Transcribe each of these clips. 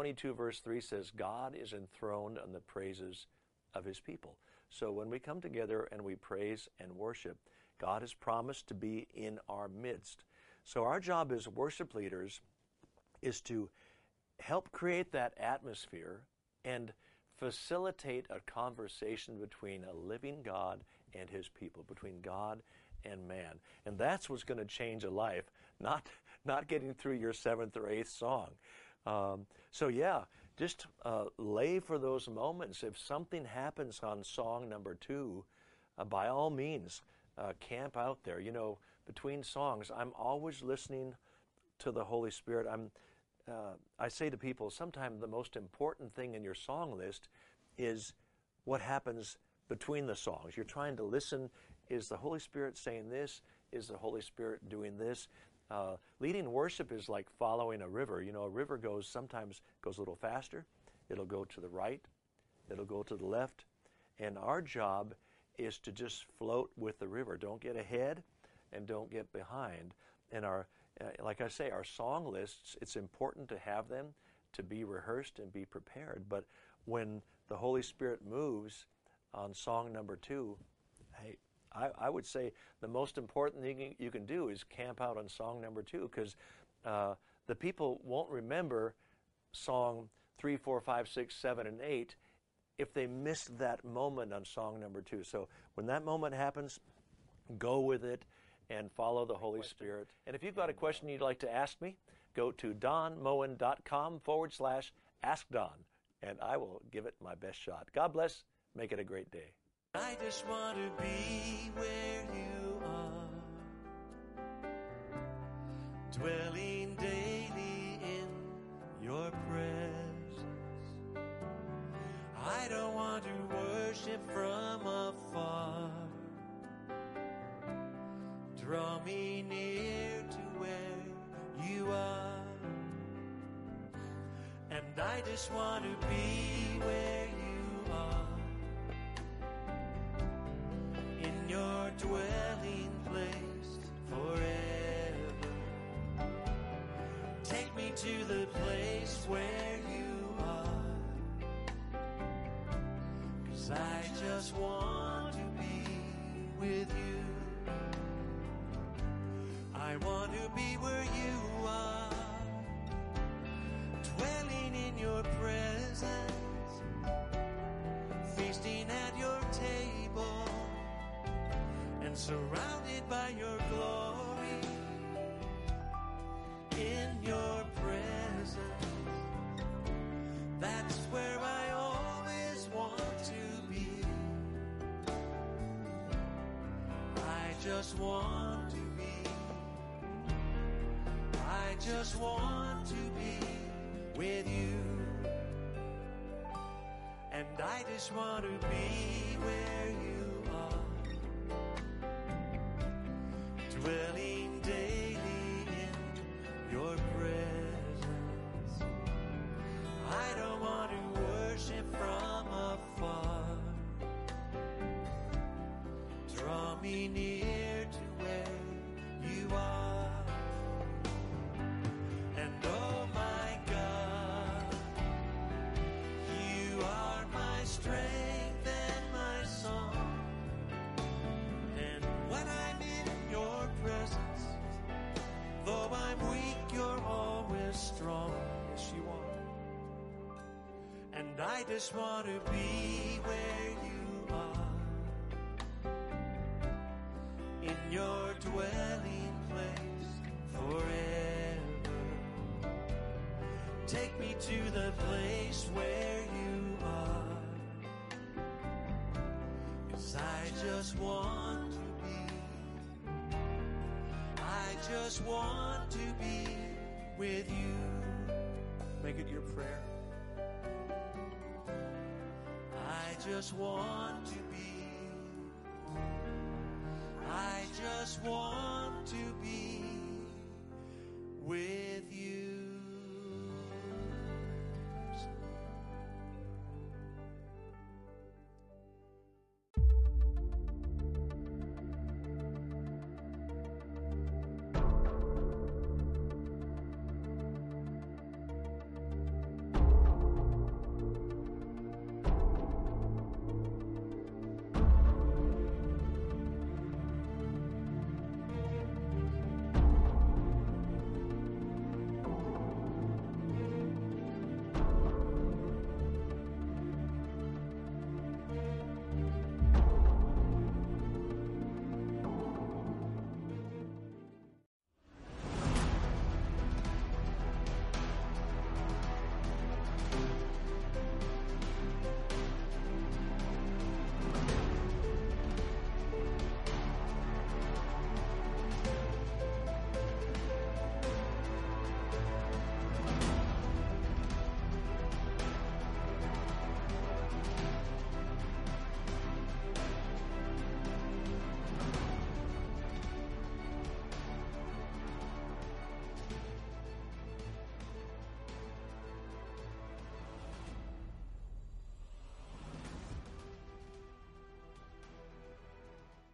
22, verse 3 says, God is enthroned on the praises of his people. So when we come together and we praise and worship, God has promised to be in our midst. So our job as worship leaders is to help create that atmosphere and facilitate a conversation between a living God and his people, between God and man. And that's what's going to change a life, not, not getting through your seventh or eighth song. Um, so, yeah, just uh, lay for those moments. If something happens on song number two, uh, by all means, uh, camp out there. You know, between songs, I'm always listening to the Holy Spirit. I'm, uh, I say to people, sometimes the most important thing in your song list is what happens between the songs. You're trying to listen. Is the Holy Spirit saying this? Is the Holy Spirit doing this? Uh, leading worship is like following a river. You know, a river goes sometimes goes a little faster. It'll go to the right. It'll go to the left. And our job is to just float with the river. Don't get ahead and don't get behind. And our, uh, like I say, our song lists, it's important to have them to be rehearsed and be prepared. But when the Holy Spirit moves on song number two, hey, I, I would say the most important thing you can do is camp out on song number two because uh, the people won't remember song three, four, five, six, seven, and eight if they missed that moment on song number two. So when that moment happens, go with it and follow the Holy Spirit. And if you've got a question you'd like to ask me, go to donmoen.com forward slash ask Don, and I will give it my best shot. God bless. Make it a great day. I just want to be where you are, dwelling daily in your presence. I don't want to worship from afar. Draw me near to where you are, and I just want to be where just want to be with you. I want to be where you are. Dwelling in your presence. Feasting at your table and surrounded by your just want to be. I just want to be with you. And I just want to be where you are dwelling I just want to be where you are. In your dwelling place forever. Take me to the place where you are. Cause I just want to be. I just want to be with you. Make it your prayer. Just want to be. I just want to be with you.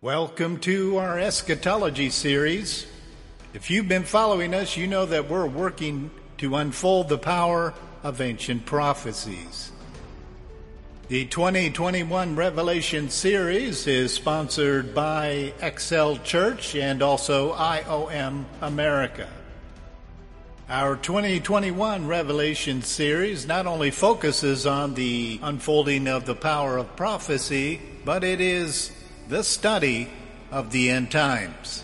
Welcome to our eschatology series. If you've been following us, you know that we're working to unfold the power of ancient prophecies. The 2021 Revelation series is sponsored by Excel Church and also IOM America. Our 2021 Revelation series not only focuses on the unfolding of the power of prophecy, but it is the study of the end times.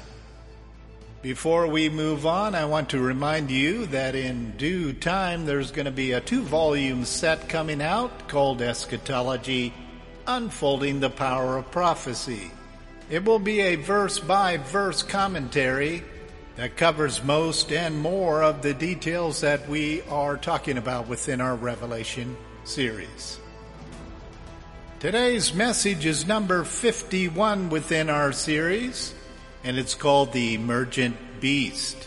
Before we move on, I want to remind you that in due time there's going to be a two volume set coming out called Eschatology Unfolding the Power of Prophecy. It will be a verse by verse commentary that covers most and more of the details that we are talking about within our Revelation series. Today's message is number 51 within our series and it's called the emergent beast.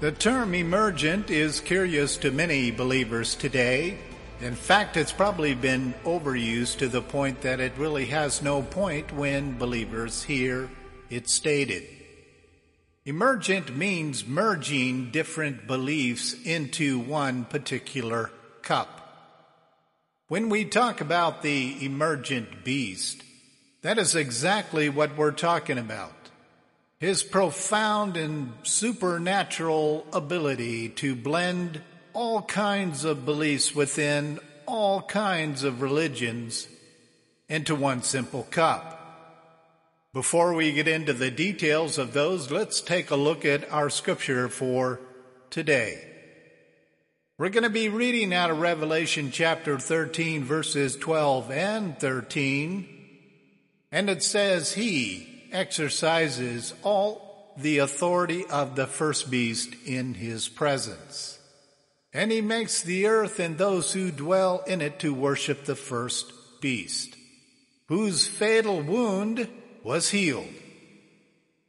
The term emergent is curious to many believers today. In fact, it's probably been overused to the point that it really has no point when believers hear it stated. Emergent means merging different beliefs into one particular cup. When we talk about the emergent beast, that is exactly what we're talking about his profound and supernatural ability to blend all kinds of beliefs within all kinds of religions into one simple cup. Before we get into the details of those, let's take a look at our scripture for today. We're going to be reading out of Revelation chapter 13 verses 12 and 13. And it says, He, exercises all the authority of the first beast in his presence. And he makes the earth and those who dwell in it to worship the first beast, whose fatal wound was healed.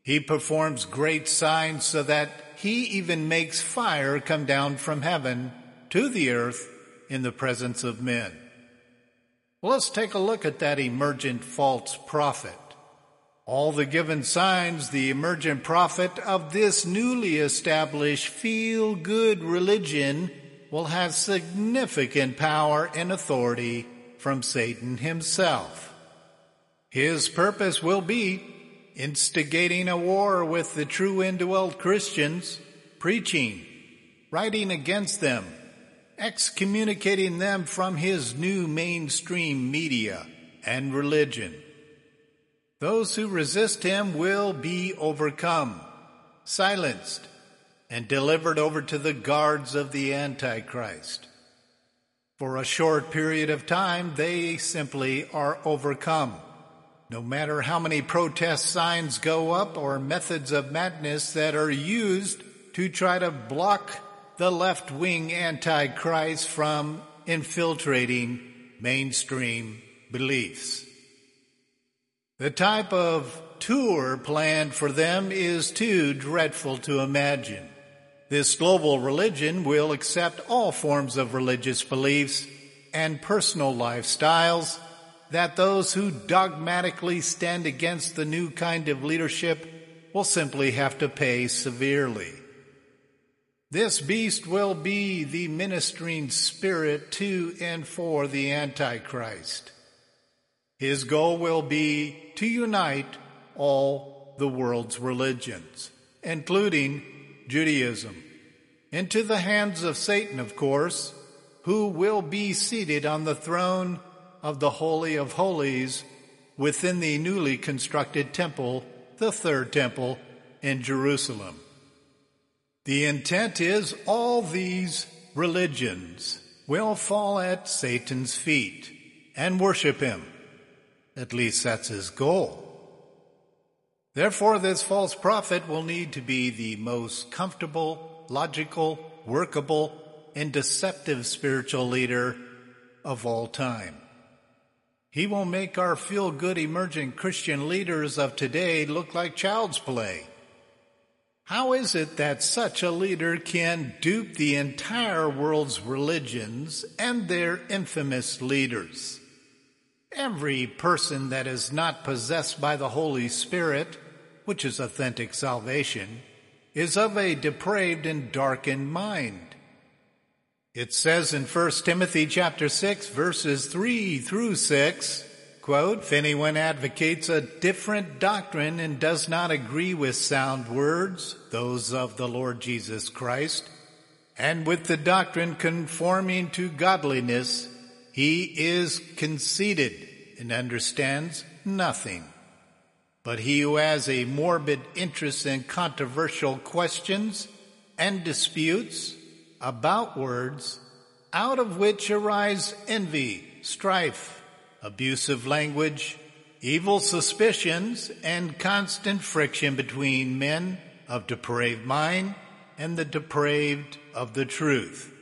He performs great signs so that he even makes fire come down from heaven to the earth in the presence of men. Well, let's take a look at that emergent false prophet. All the given signs, the emergent prophet of this newly established feel good religion will have significant power and authority from Satan himself. His purpose will be instigating a war with the true indwelt Christians, preaching, writing against them, excommunicating them from his new mainstream media and religion. Those who resist him will be overcome, silenced, and delivered over to the guards of the Antichrist. For a short period of time, they simply are overcome. No matter how many protest signs go up or methods of madness that are used to try to block the left wing Antichrist from infiltrating mainstream beliefs. The type of tour planned for them is too dreadful to imagine. This global religion will accept all forms of religious beliefs and personal lifestyles that those who dogmatically stand against the new kind of leadership will simply have to pay severely. This beast will be the ministering spirit to and for the Antichrist. His goal will be to unite all the world's religions, including Judaism, into the hands of Satan, of course, who will be seated on the throne of the Holy of Holies within the newly constructed temple, the third temple in Jerusalem. The intent is all these religions will fall at Satan's feet and worship him at least that's his goal. Therefore, this false prophet will need to be the most comfortable, logical, workable, and deceptive spiritual leader of all time. He will make our feel good emerging Christian leaders of today look like child's play. How is it that such a leader can dupe the entire world's religions and their infamous leaders? Every person that is not possessed by the Holy Spirit, which is authentic salvation, is of a depraved and darkened mind. It says in 1 Timothy chapter 6 verses 3 through 6, quote, if anyone advocates a different doctrine and does not agree with sound words, those of the Lord Jesus Christ, and with the doctrine conforming to godliness, he is conceited and understands nothing. But he who has a morbid interest in controversial questions and disputes about words, out of which arise envy, strife, abusive language, evil suspicions, and constant friction between men of depraved mind and the depraved of the truth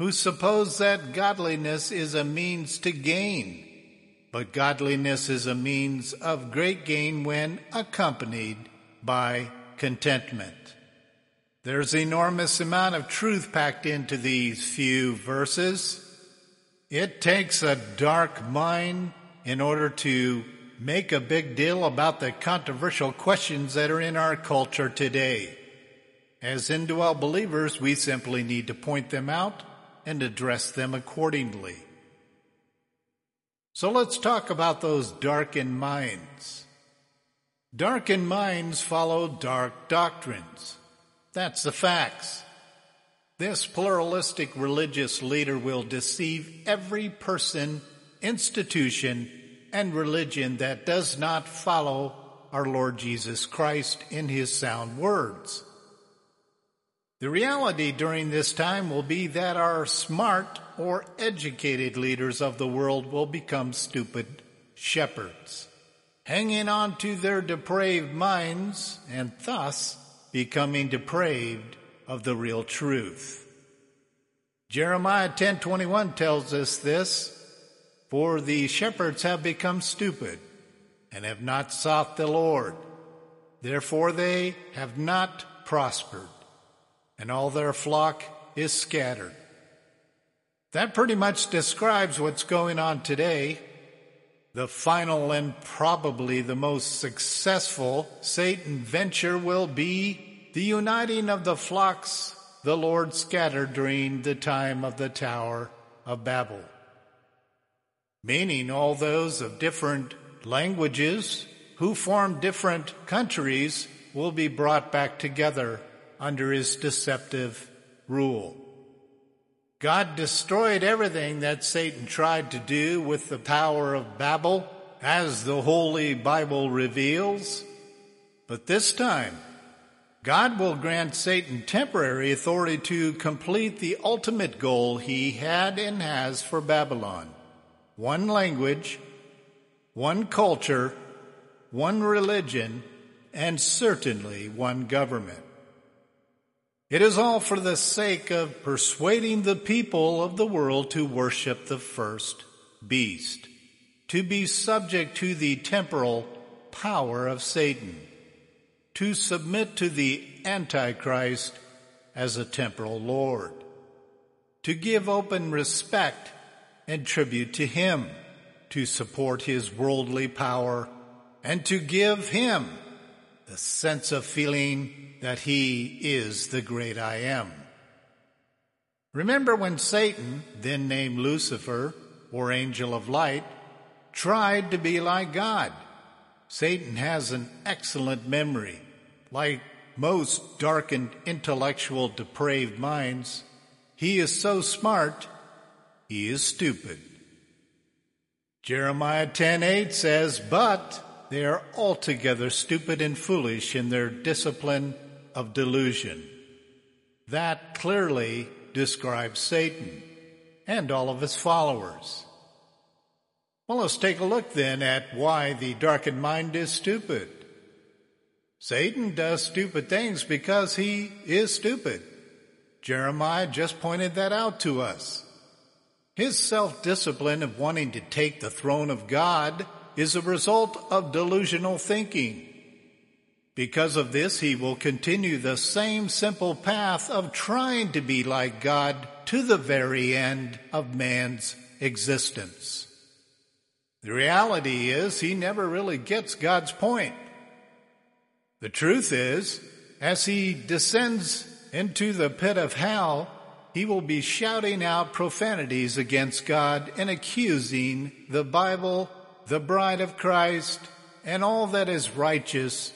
who suppose that godliness is a means to gain. But godliness is a means of great gain when accompanied by contentment. There's enormous amount of truth packed into these few verses. It takes a dark mind in order to make a big deal about the controversial questions that are in our culture today. As indwell believers, we simply need to point them out and address them accordingly. So let's talk about those darkened minds. Darkened minds follow dark doctrines. That's the facts. This pluralistic religious leader will deceive every person, institution, and religion that does not follow our Lord Jesus Christ in his sound words. The reality during this time will be that our smart or educated leaders of the world will become stupid shepherds, hanging on to their depraved minds and thus becoming depraved of the real truth. Jeremiah 10:21 tells us this, for the shepherds have become stupid and have not sought the Lord. Therefore they have not prospered and all their flock is scattered. That pretty much describes what's going on today. The final and probably the most successful Satan venture will be the uniting of the flocks the Lord scattered during the time of the Tower of Babel. Meaning all those of different languages who form different countries will be brought back together under his deceptive rule. God destroyed everything that Satan tried to do with the power of Babel, as the Holy Bible reveals. But this time, God will grant Satan temporary authority to complete the ultimate goal he had and has for Babylon. One language, one culture, one religion, and certainly one government. It is all for the sake of persuading the people of the world to worship the first beast, to be subject to the temporal power of Satan, to submit to the Antichrist as a temporal Lord, to give open respect and tribute to him, to support his worldly power, and to give him the sense of feeling that he is the great I am. Remember when Satan, then named Lucifer, or angel of light, tried to be like God. Satan has an excellent memory. Like most darkened intellectual depraved minds, he is so smart, he is stupid. Jeremiah 10:8 says, "But they are altogether stupid and foolish in their discipline of delusion. That clearly describes Satan and all of his followers. Well, let's take a look then at why the darkened mind is stupid. Satan does stupid things because he is stupid. Jeremiah just pointed that out to us. His self-discipline of wanting to take the throne of God is a result of delusional thinking. Because of this, he will continue the same simple path of trying to be like God to the very end of man's existence. The reality is he never really gets God's point. The truth is, as he descends into the pit of hell, he will be shouting out profanities against God and accusing the Bible, the bride of Christ, and all that is righteous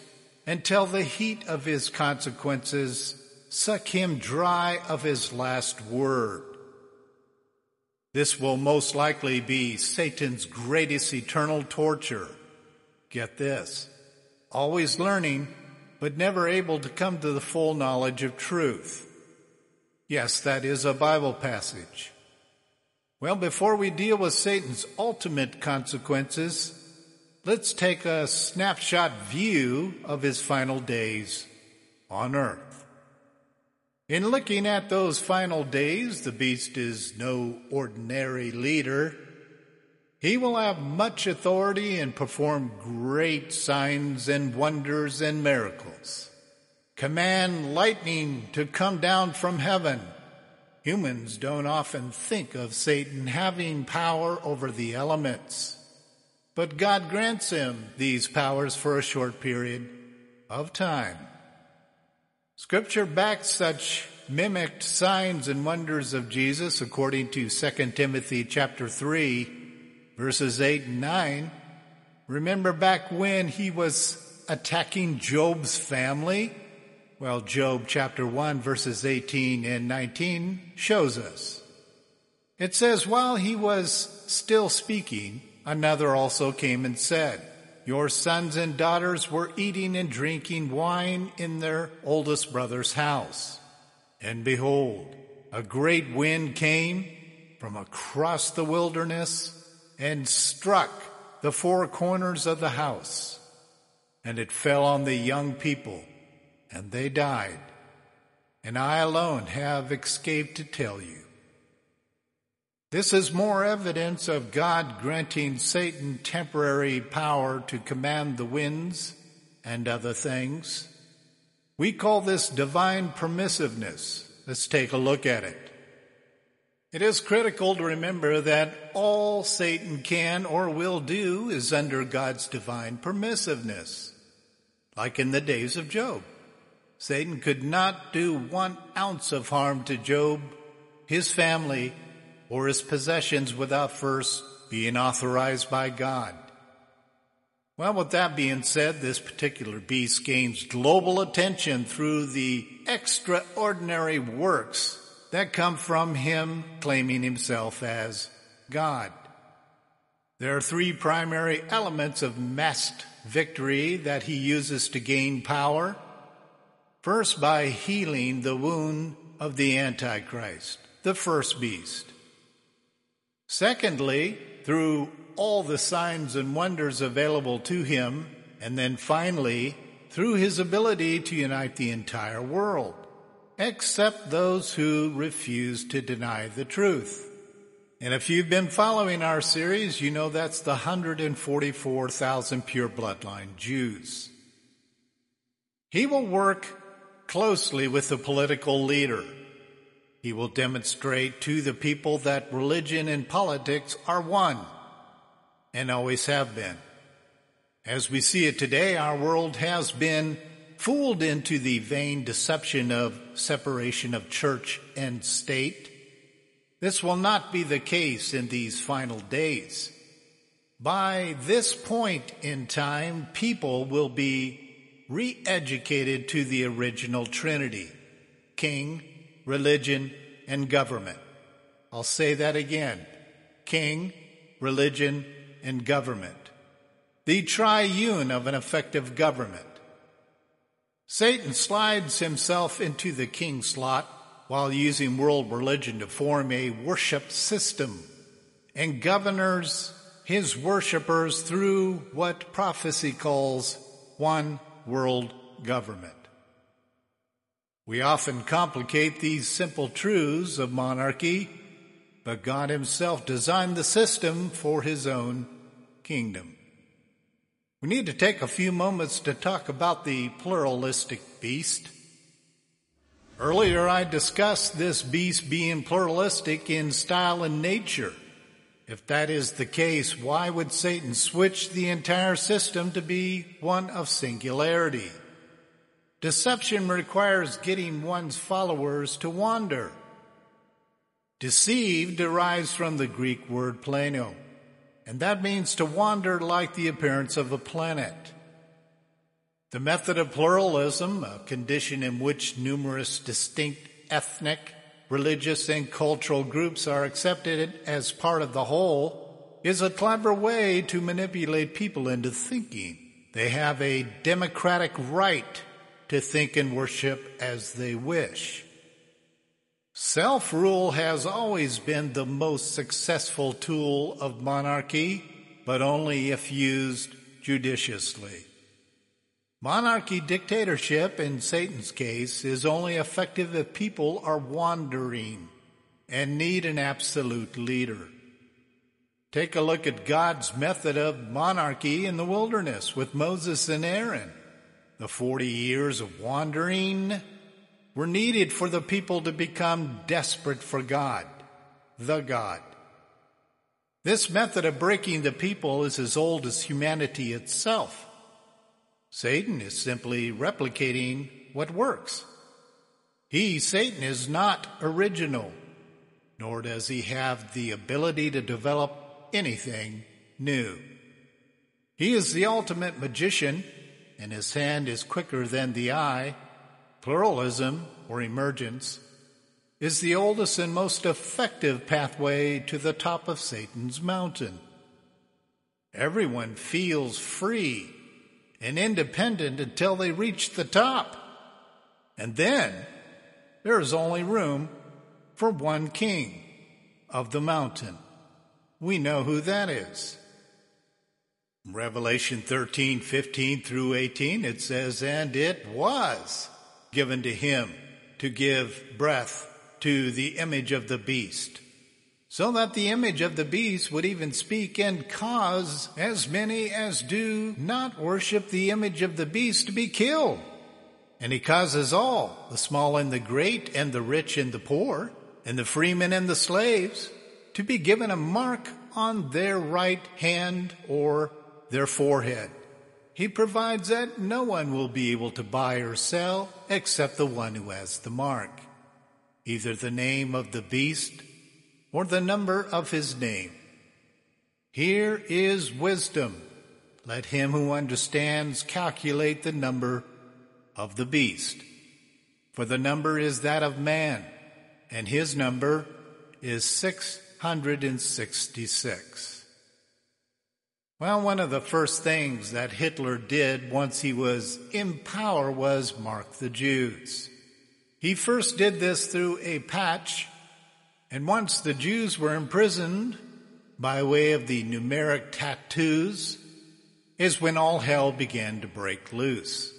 until the heat of his consequences suck him dry of his last word. This will most likely be Satan's greatest eternal torture. Get this. Always learning, but never able to come to the full knowledge of truth. Yes, that is a Bible passage. Well, before we deal with Satan's ultimate consequences, let's take a snapshot view of his final days on earth. In looking at those final days, the beast is no ordinary leader. He will have much authority and perform great signs and wonders and miracles command lightning to come down from heaven. Humans don't often think of Satan having power over the elements, but God grants him these powers for a short period of time. Scripture backs such mimicked signs and wonders of Jesus according to 2 Timothy chapter 3 verses 8 and 9. Remember back when he was attacking Job's family? Well, Job chapter 1 verses 18 and 19 shows us. It says, while he was still speaking, another also came and said, your sons and daughters were eating and drinking wine in their oldest brother's house. And behold, a great wind came from across the wilderness and struck the four corners of the house. And it fell on the young people and they died, and I alone have escaped to tell you. This is more evidence of God granting Satan temporary power to command the winds and other things. We call this divine permissiveness. Let's take a look at it. It is critical to remember that all Satan can or will do is under God's divine permissiveness, like in the days of Job. Satan could not do one ounce of harm to Job, his family, or his possessions without first being authorized by God. Well, with that being said, this particular beast gains global attention through the extraordinary works that come from him claiming himself as God. There are three primary elements of masked victory that he uses to gain power. First, by healing the wound of the Antichrist, the first beast. Secondly, through all the signs and wonders available to him. And then finally, through his ability to unite the entire world, except those who refuse to deny the truth. And if you've been following our series, you know that's the 144,000 pure bloodline Jews. He will work closely with the political leader. He will demonstrate to the people that religion and politics are one and always have been. As we see it today, our world has been fooled into the vain deception of separation of church and state. This will not be the case in these final days. By this point in time, people will be re-educated to the original Trinity, king, religion, and government. I'll say that again. King, religion, and government. The triune of an effective government. Satan slides himself into the king slot while using world religion to form a worship system and governors his worshippers through what prophecy calls one world government. We often complicate these simple truths of monarchy, but God himself designed the system for his own kingdom. We need to take a few moments to talk about the pluralistic beast. Earlier I discussed this beast being pluralistic in style and nature. If that is the case, why would Satan switch the entire system to be one of singularity? Deception requires getting one's followers to wander. Deceive derives from the Greek word plano, and that means to wander like the appearance of a planet. The method of pluralism, a condition in which numerous distinct ethnic, religious, and cultural groups are accepted as part of the whole, is a clever way to manipulate people into thinking. They have a democratic right to think and worship as they wish. Self-rule has always been the most successful tool of monarchy, but only if used judiciously. Monarchy dictatorship, in Satan's case, is only effective if people are wandering and need an absolute leader. Take a look at God's method of monarchy in the wilderness with Moses and Aaron. The 40 years of wandering were needed for the people to become desperate for God, the God. This method of breaking the people is as old as humanity itself. Satan is simply replicating what works. He, Satan, is not original, nor does he have the ability to develop anything new. He is the ultimate magician, and his hand is quicker than the eye. Pluralism, or emergence, is the oldest and most effective pathway to the top of Satan's mountain. Everyone feels free and independent until they reach the top. And then there is only room for one king of the mountain. We know who that is. Revelation 13, 15 through 18, it says, And it was given to him to give breath to the image of the beast so that the image of the beast would even speak and cause as many as do not worship the image of the beast to be killed. And he causes all, the small and the great, and the rich and the poor, and the freemen and the slaves, to be given a mark on their right hand or their forehead. He provides that no one will be able to buy or sell except the one who has the mark, either the name of the beast or the number of his name. Here is wisdom. Let him who understands calculate the number of the beast. For the number is that of man, and his number is 666. Well, one of the first things that Hitler did once he was in power was mark the Jews. He first did this through a patch and once the Jews were imprisoned by way of the numeric tattoos is when all hell began to break loose.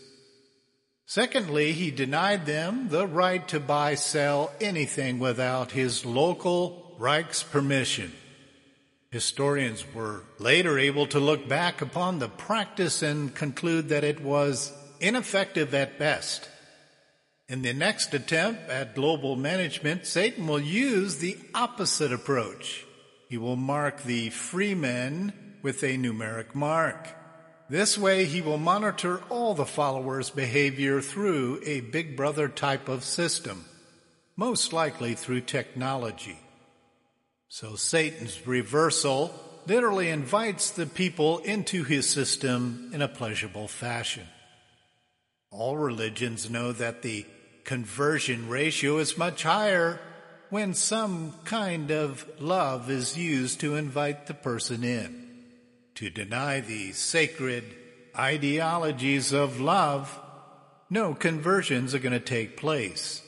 Secondly, he denied them the right to buy, sell anything without his local Reich's permission. Historians were later able to look back upon the practice and conclude that it was ineffective at best in the next attempt at global management, Satan will use the opposite approach. He will mark the freemen with a numeric mark. This way, he will monitor all the followers' behavior through a big brother type of system, most likely through technology. So Satan's reversal literally invites the people into his system in a pleasurable fashion. All religions know that the conversion ratio is much higher when some kind of love is used to invite the person in. To deny the sacred ideologies of love, no conversions are going to take place.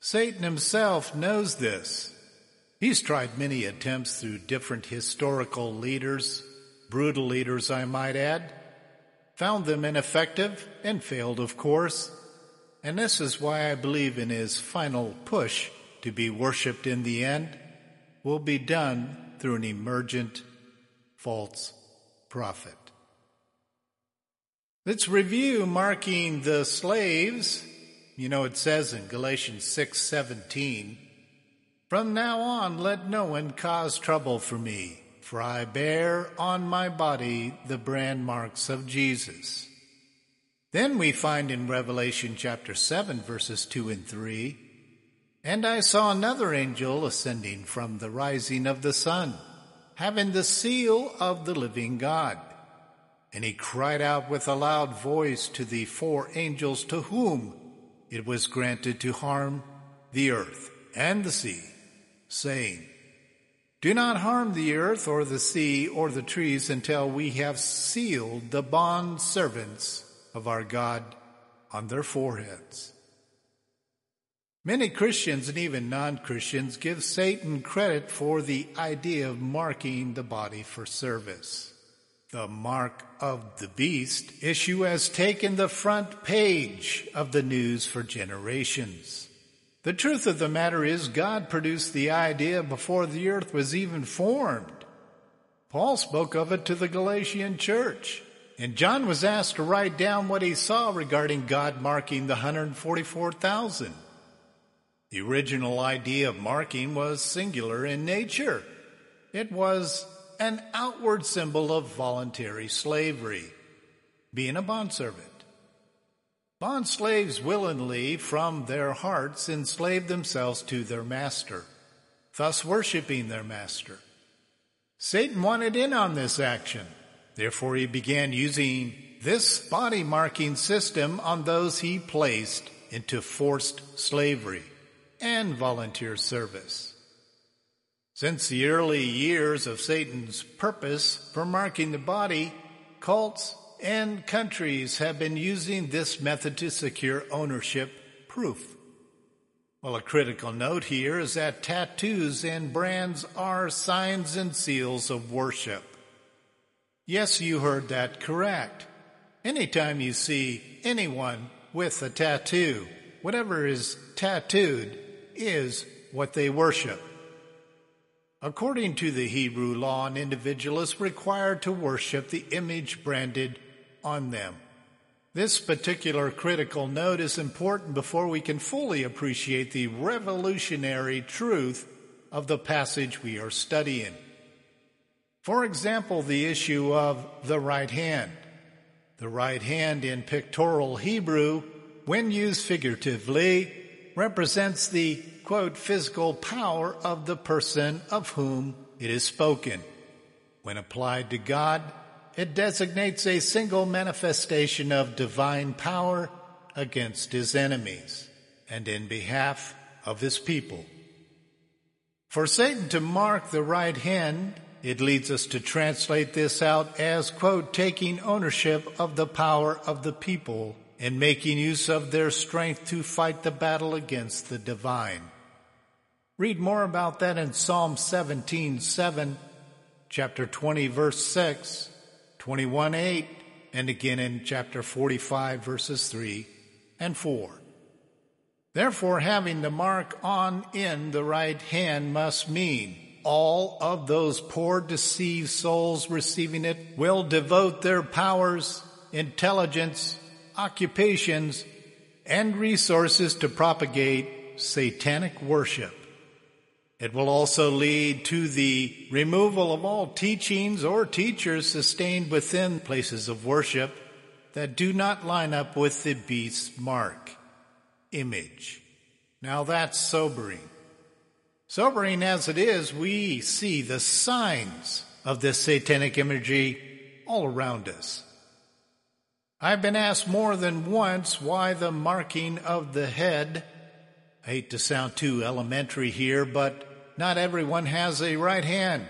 Satan himself knows this. He's tried many attempts through different historical leaders, brutal leaders I might add, found them ineffective and failed of course. And this is why I believe in his final push to be worshiped in the end will be done through an emergent false prophet. Let's review marking the slaves. You know, it says in Galatians 6:17, From now on, let no one cause trouble for me, for I bear on my body the brand marks of Jesus. Then we find in Revelation chapter 7 verses 2 and 3, And I saw another angel ascending from the rising of the sun, having the seal of the living God. And he cried out with a loud voice to the four angels to whom it was granted to harm the earth and the sea, saying, Do not harm the earth or the sea or the trees until we have sealed the bond servants of our God on their foreheads. Many Christians and even non-Christians give Satan credit for the idea of marking the body for service. The mark of the beast issue has taken the front page of the news for generations. The truth of the matter is God produced the idea before the earth was even formed. Paul spoke of it to the Galatian church. And John was asked to write down what he saw regarding God marking the 144,000. The original idea of marking was singular in nature. It was an outward symbol of voluntary slavery, being a bondservant. Bond slaves willingly from their hearts enslaved themselves to their master, thus worshiping their master. Satan wanted in on this action. Therefore, he began using this body marking system on those he placed into forced slavery and volunteer service. Since the early years of Satan's purpose for marking the body, cults and countries have been using this method to secure ownership proof. Well, a critical note here is that tattoos and brands are signs and seals of worship. Yes, you heard that correct. Anytime you see anyone with a tattoo, whatever is tattooed is what they worship. According to the Hebrew law, an individual is required to worship the image branded on them. This particular critical note is important before we can fully appreciate the revolutionary truth of the passage we are studying. For example, the issue of the right hand. The right hand in pictorial Hebrew, when used figuratively, represents the quote, physical power of the person of whom it is spoken. When applied to God, it designates a single manifestation of divine power against his enemies and in behalf of his people. For Satan to mark the right hand it leads us to translate this out as, quote, taking ownership of the power of the people and making use of their strength to fight the battle against the divine. Read more about that in Psalm 17, 7, chapter 20, verse 6, 21, 8, and again in chapter 45, verses 3 and 4. Therefore, having the mark on in the right hand must mean all of those poor deceived souls receiving it will devote their powers, intelligence, occupations, and resources to propagate satanic worship. It will also lead to the removal of all teachings or teachers sustained within places of worship that do not line up with the beast's mark, image. Now that's sobering. Sobering as it is, we see the signs of this satanic imagery all around us. I've been asked more than once why the marking of the head. I hate to sound too elementary here, but not everyone has a right hand,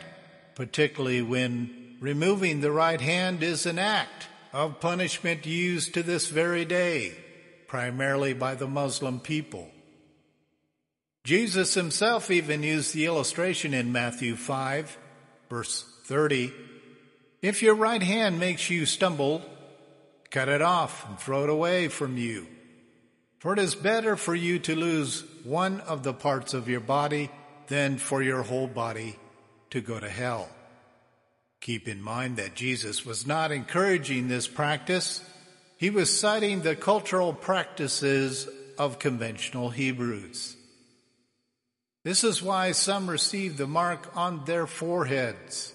particularly when removing the right hand is an act of punishment used to this very day, primarily by the Muslim people. Jesus himself even used the illustration in Matthew 5, verse 30. If your right hand makes you stumble, cut it off and throw it away from you. For it is better for you to lose one of the parts of your body than for your whole body to go to hell. Keep in mind that Jesus was not encouraging this practice. He was citing the cultural practices of conventional Hebrews. This is why some receive the mark on their foreheads.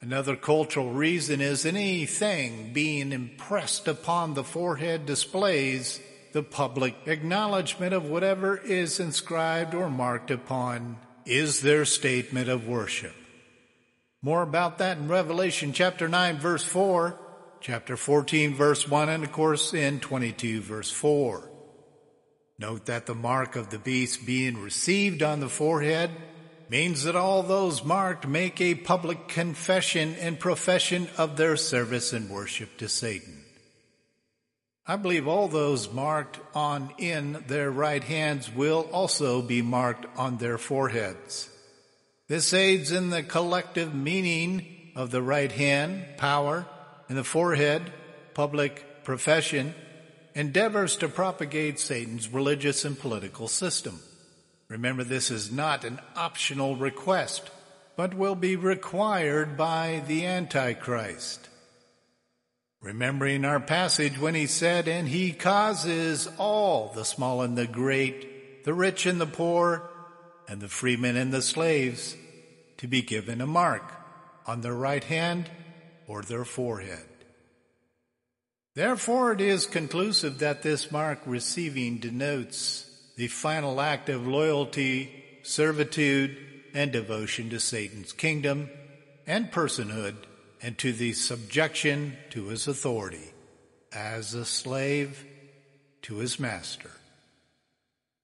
Another cultural reason is anything being impressed upon the forehead displays the public acknowledgement of whatever is inscribed or marked upon is their statement of worship. More about that in Revelation chapter 9 verse 4, chapter 14 verse 1, and of course in 22 verse 4. Note that the mark of the beast being received on the forehead means that all those marked make a public confession and profession of their service and worship to Satan. I believe all those marked on in their right hands will also be marked on their foreheads. This aids in the collective meaning of the right hand, power, and the forehead, public profession, endeavors to propagate Satan's religious and political system. Remember, this is not an optional request, but will be required by the Antichrist. Remembering our passage when he said, And he causes all, the small and the great, the rich and the poor, and the freemen and the slaves, to be given a mark on their right hand or their forehead. Therefore, it is conclusive that this mark receiving denotes the final act of loyalty, servitude, and devotion to Satan's kingdom and personhood and to the subjection to his authority as a slave to his master.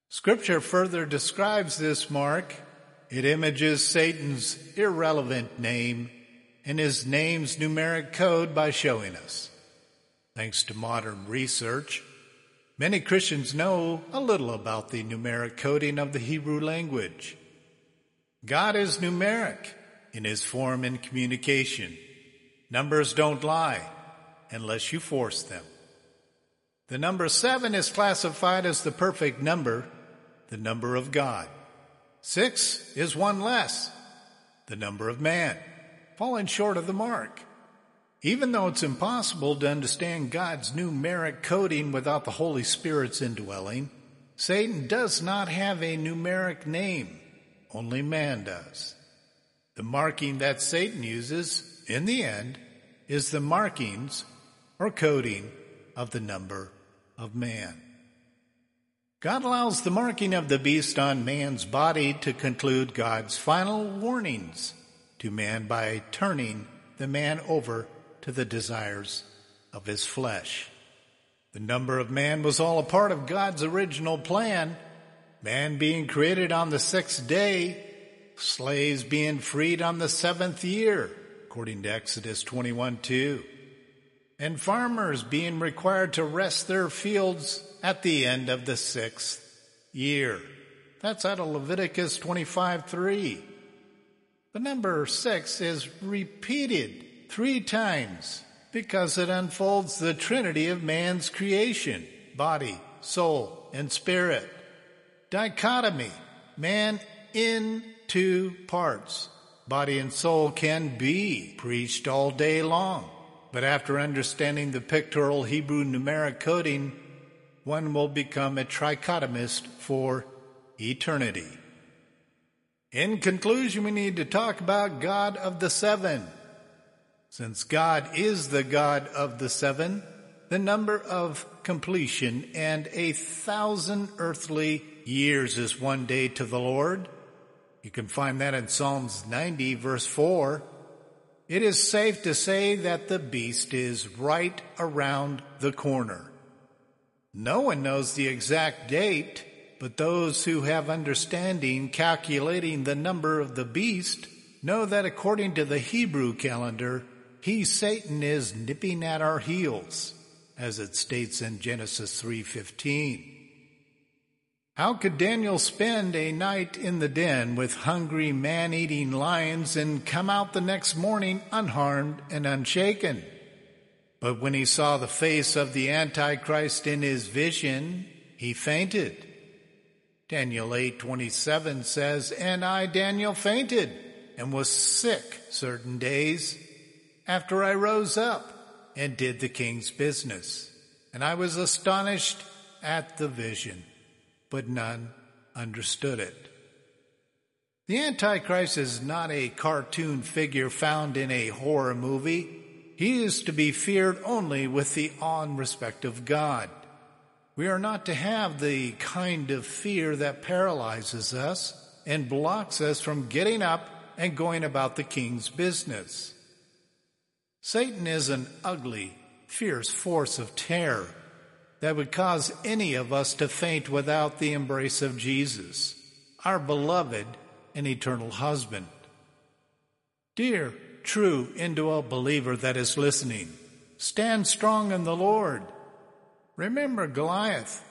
Scripture further describes this mark. It images Satan's irrelevant name and his name's numeric code by showing us. Thanks to modern research, Many Christians know a little about the numeric coding of the Hebrew language. God is numeric in his form and communication. Numbers don't lie unless you force them. The number seven is classified as the perfect number, the number of God. Six is one less, the number of man, falling short of the mark. Even though it's impossible to understand God's numeric coding without the Holy Spirit's indwelling, Satan does not have a numeric name. Only man does. The marking that Satan uses, in the end, is the markings or coding of the number of man. God allows the marking of the beast on man's body to conclude God's final warnings to man by turning the man over to the desires of his flesh. The number of man was all a part of God's original plan. Man being created on the sixth day, slaves being freed on the seventh year, according to Exodus 21 2, and farmers being required to rest their fields at the end of the sixth year. That's out of Leviticus 25 3. The number six is repeated three times because it unfolds the trinity of man's creation body, soul, and spirit. Dichotomy man in two parts. Body and soul can be preached all day long, but after understanding the pictorial Hebrew numeric coding, one will become a trichotomist for eternity. In conclusion, we need to talk about God of the seven. Since God is the God of the seven, the number of completion and a thousand earthly years is one day to the Lord. You can find that in Psalms 90 verse 4. It is safe to say that the beast is right around the corner. No one knows the exact date, but those who have understanding calculating the number of the beast know that according to the Hebrew calendar, he, Satan, is nipping at our heels, as it states in Genesis 3.15. How could Daniel spend a night in the den with hungry man-eating lions and come out the next morning unharmed and unshaken? But when he saw the face of the Antichrist in his vision, he fainted. Daniel 8:27 says, "And I Daniel fainted and was sick certain days after I rose up and did the king's business. And I was astonished at the vision, but none understood it. The Antichrist is not a cartoon figure found in a horror movie. He is to be feared only with the awe and respect of God. We are not to have the kind of fear that paralyzes us and blocks us from getting up and going about the king's business. Satan is an ugly, fierce force of terror that would cause any of us to faint without the embrace of Jesus, our beloved and eternal husband. Dear, true, indwelt believer that is listening, stand strong in the Lord. Remember Goliath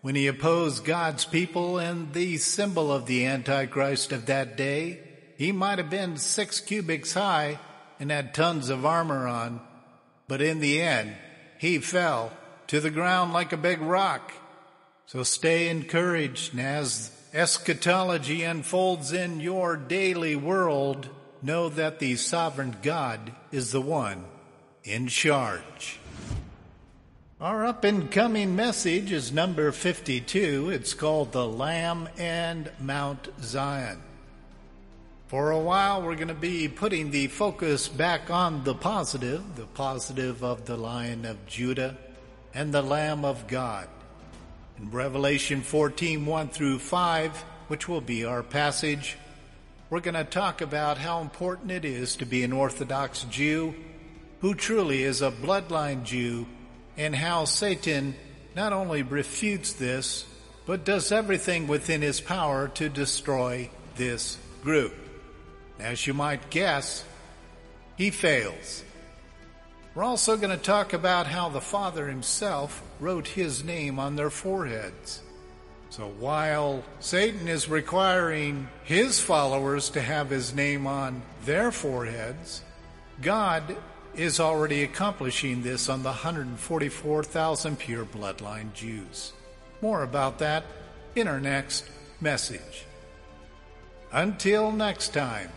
when he opposed God's people and the symbol of the Antichrist of that day. He might have been six cubits high and had tons of armor on, but in the end, he fell to the ground like a big rock. So stay encouraged as eschatology unfolds in your daily world. Know that the sovereign God is the one in charge. Our up and coming message is number 52. It's called The Lamb and Mount Zion. For a while, we're going to be putting the focus back on the positive, the positive of the Lion of Judah and the Lamb of God. In Revelation 14, 1 through 5, which will be our passage, we're going to talk about how important it is to be an Orthodox Jew who truly is a bloodline Jew and how Satan not only refutes this, but does everything within his power to destroy this group. As you might guess, he fails. We're also going to talk about how the Father himself wrote his name on their foreheads. So while Satan is requiring his followers to have his name on their foreheads, God is already accomplishing this on the 144,000 pure bloodline Jews. More about that in our next message. Until next time.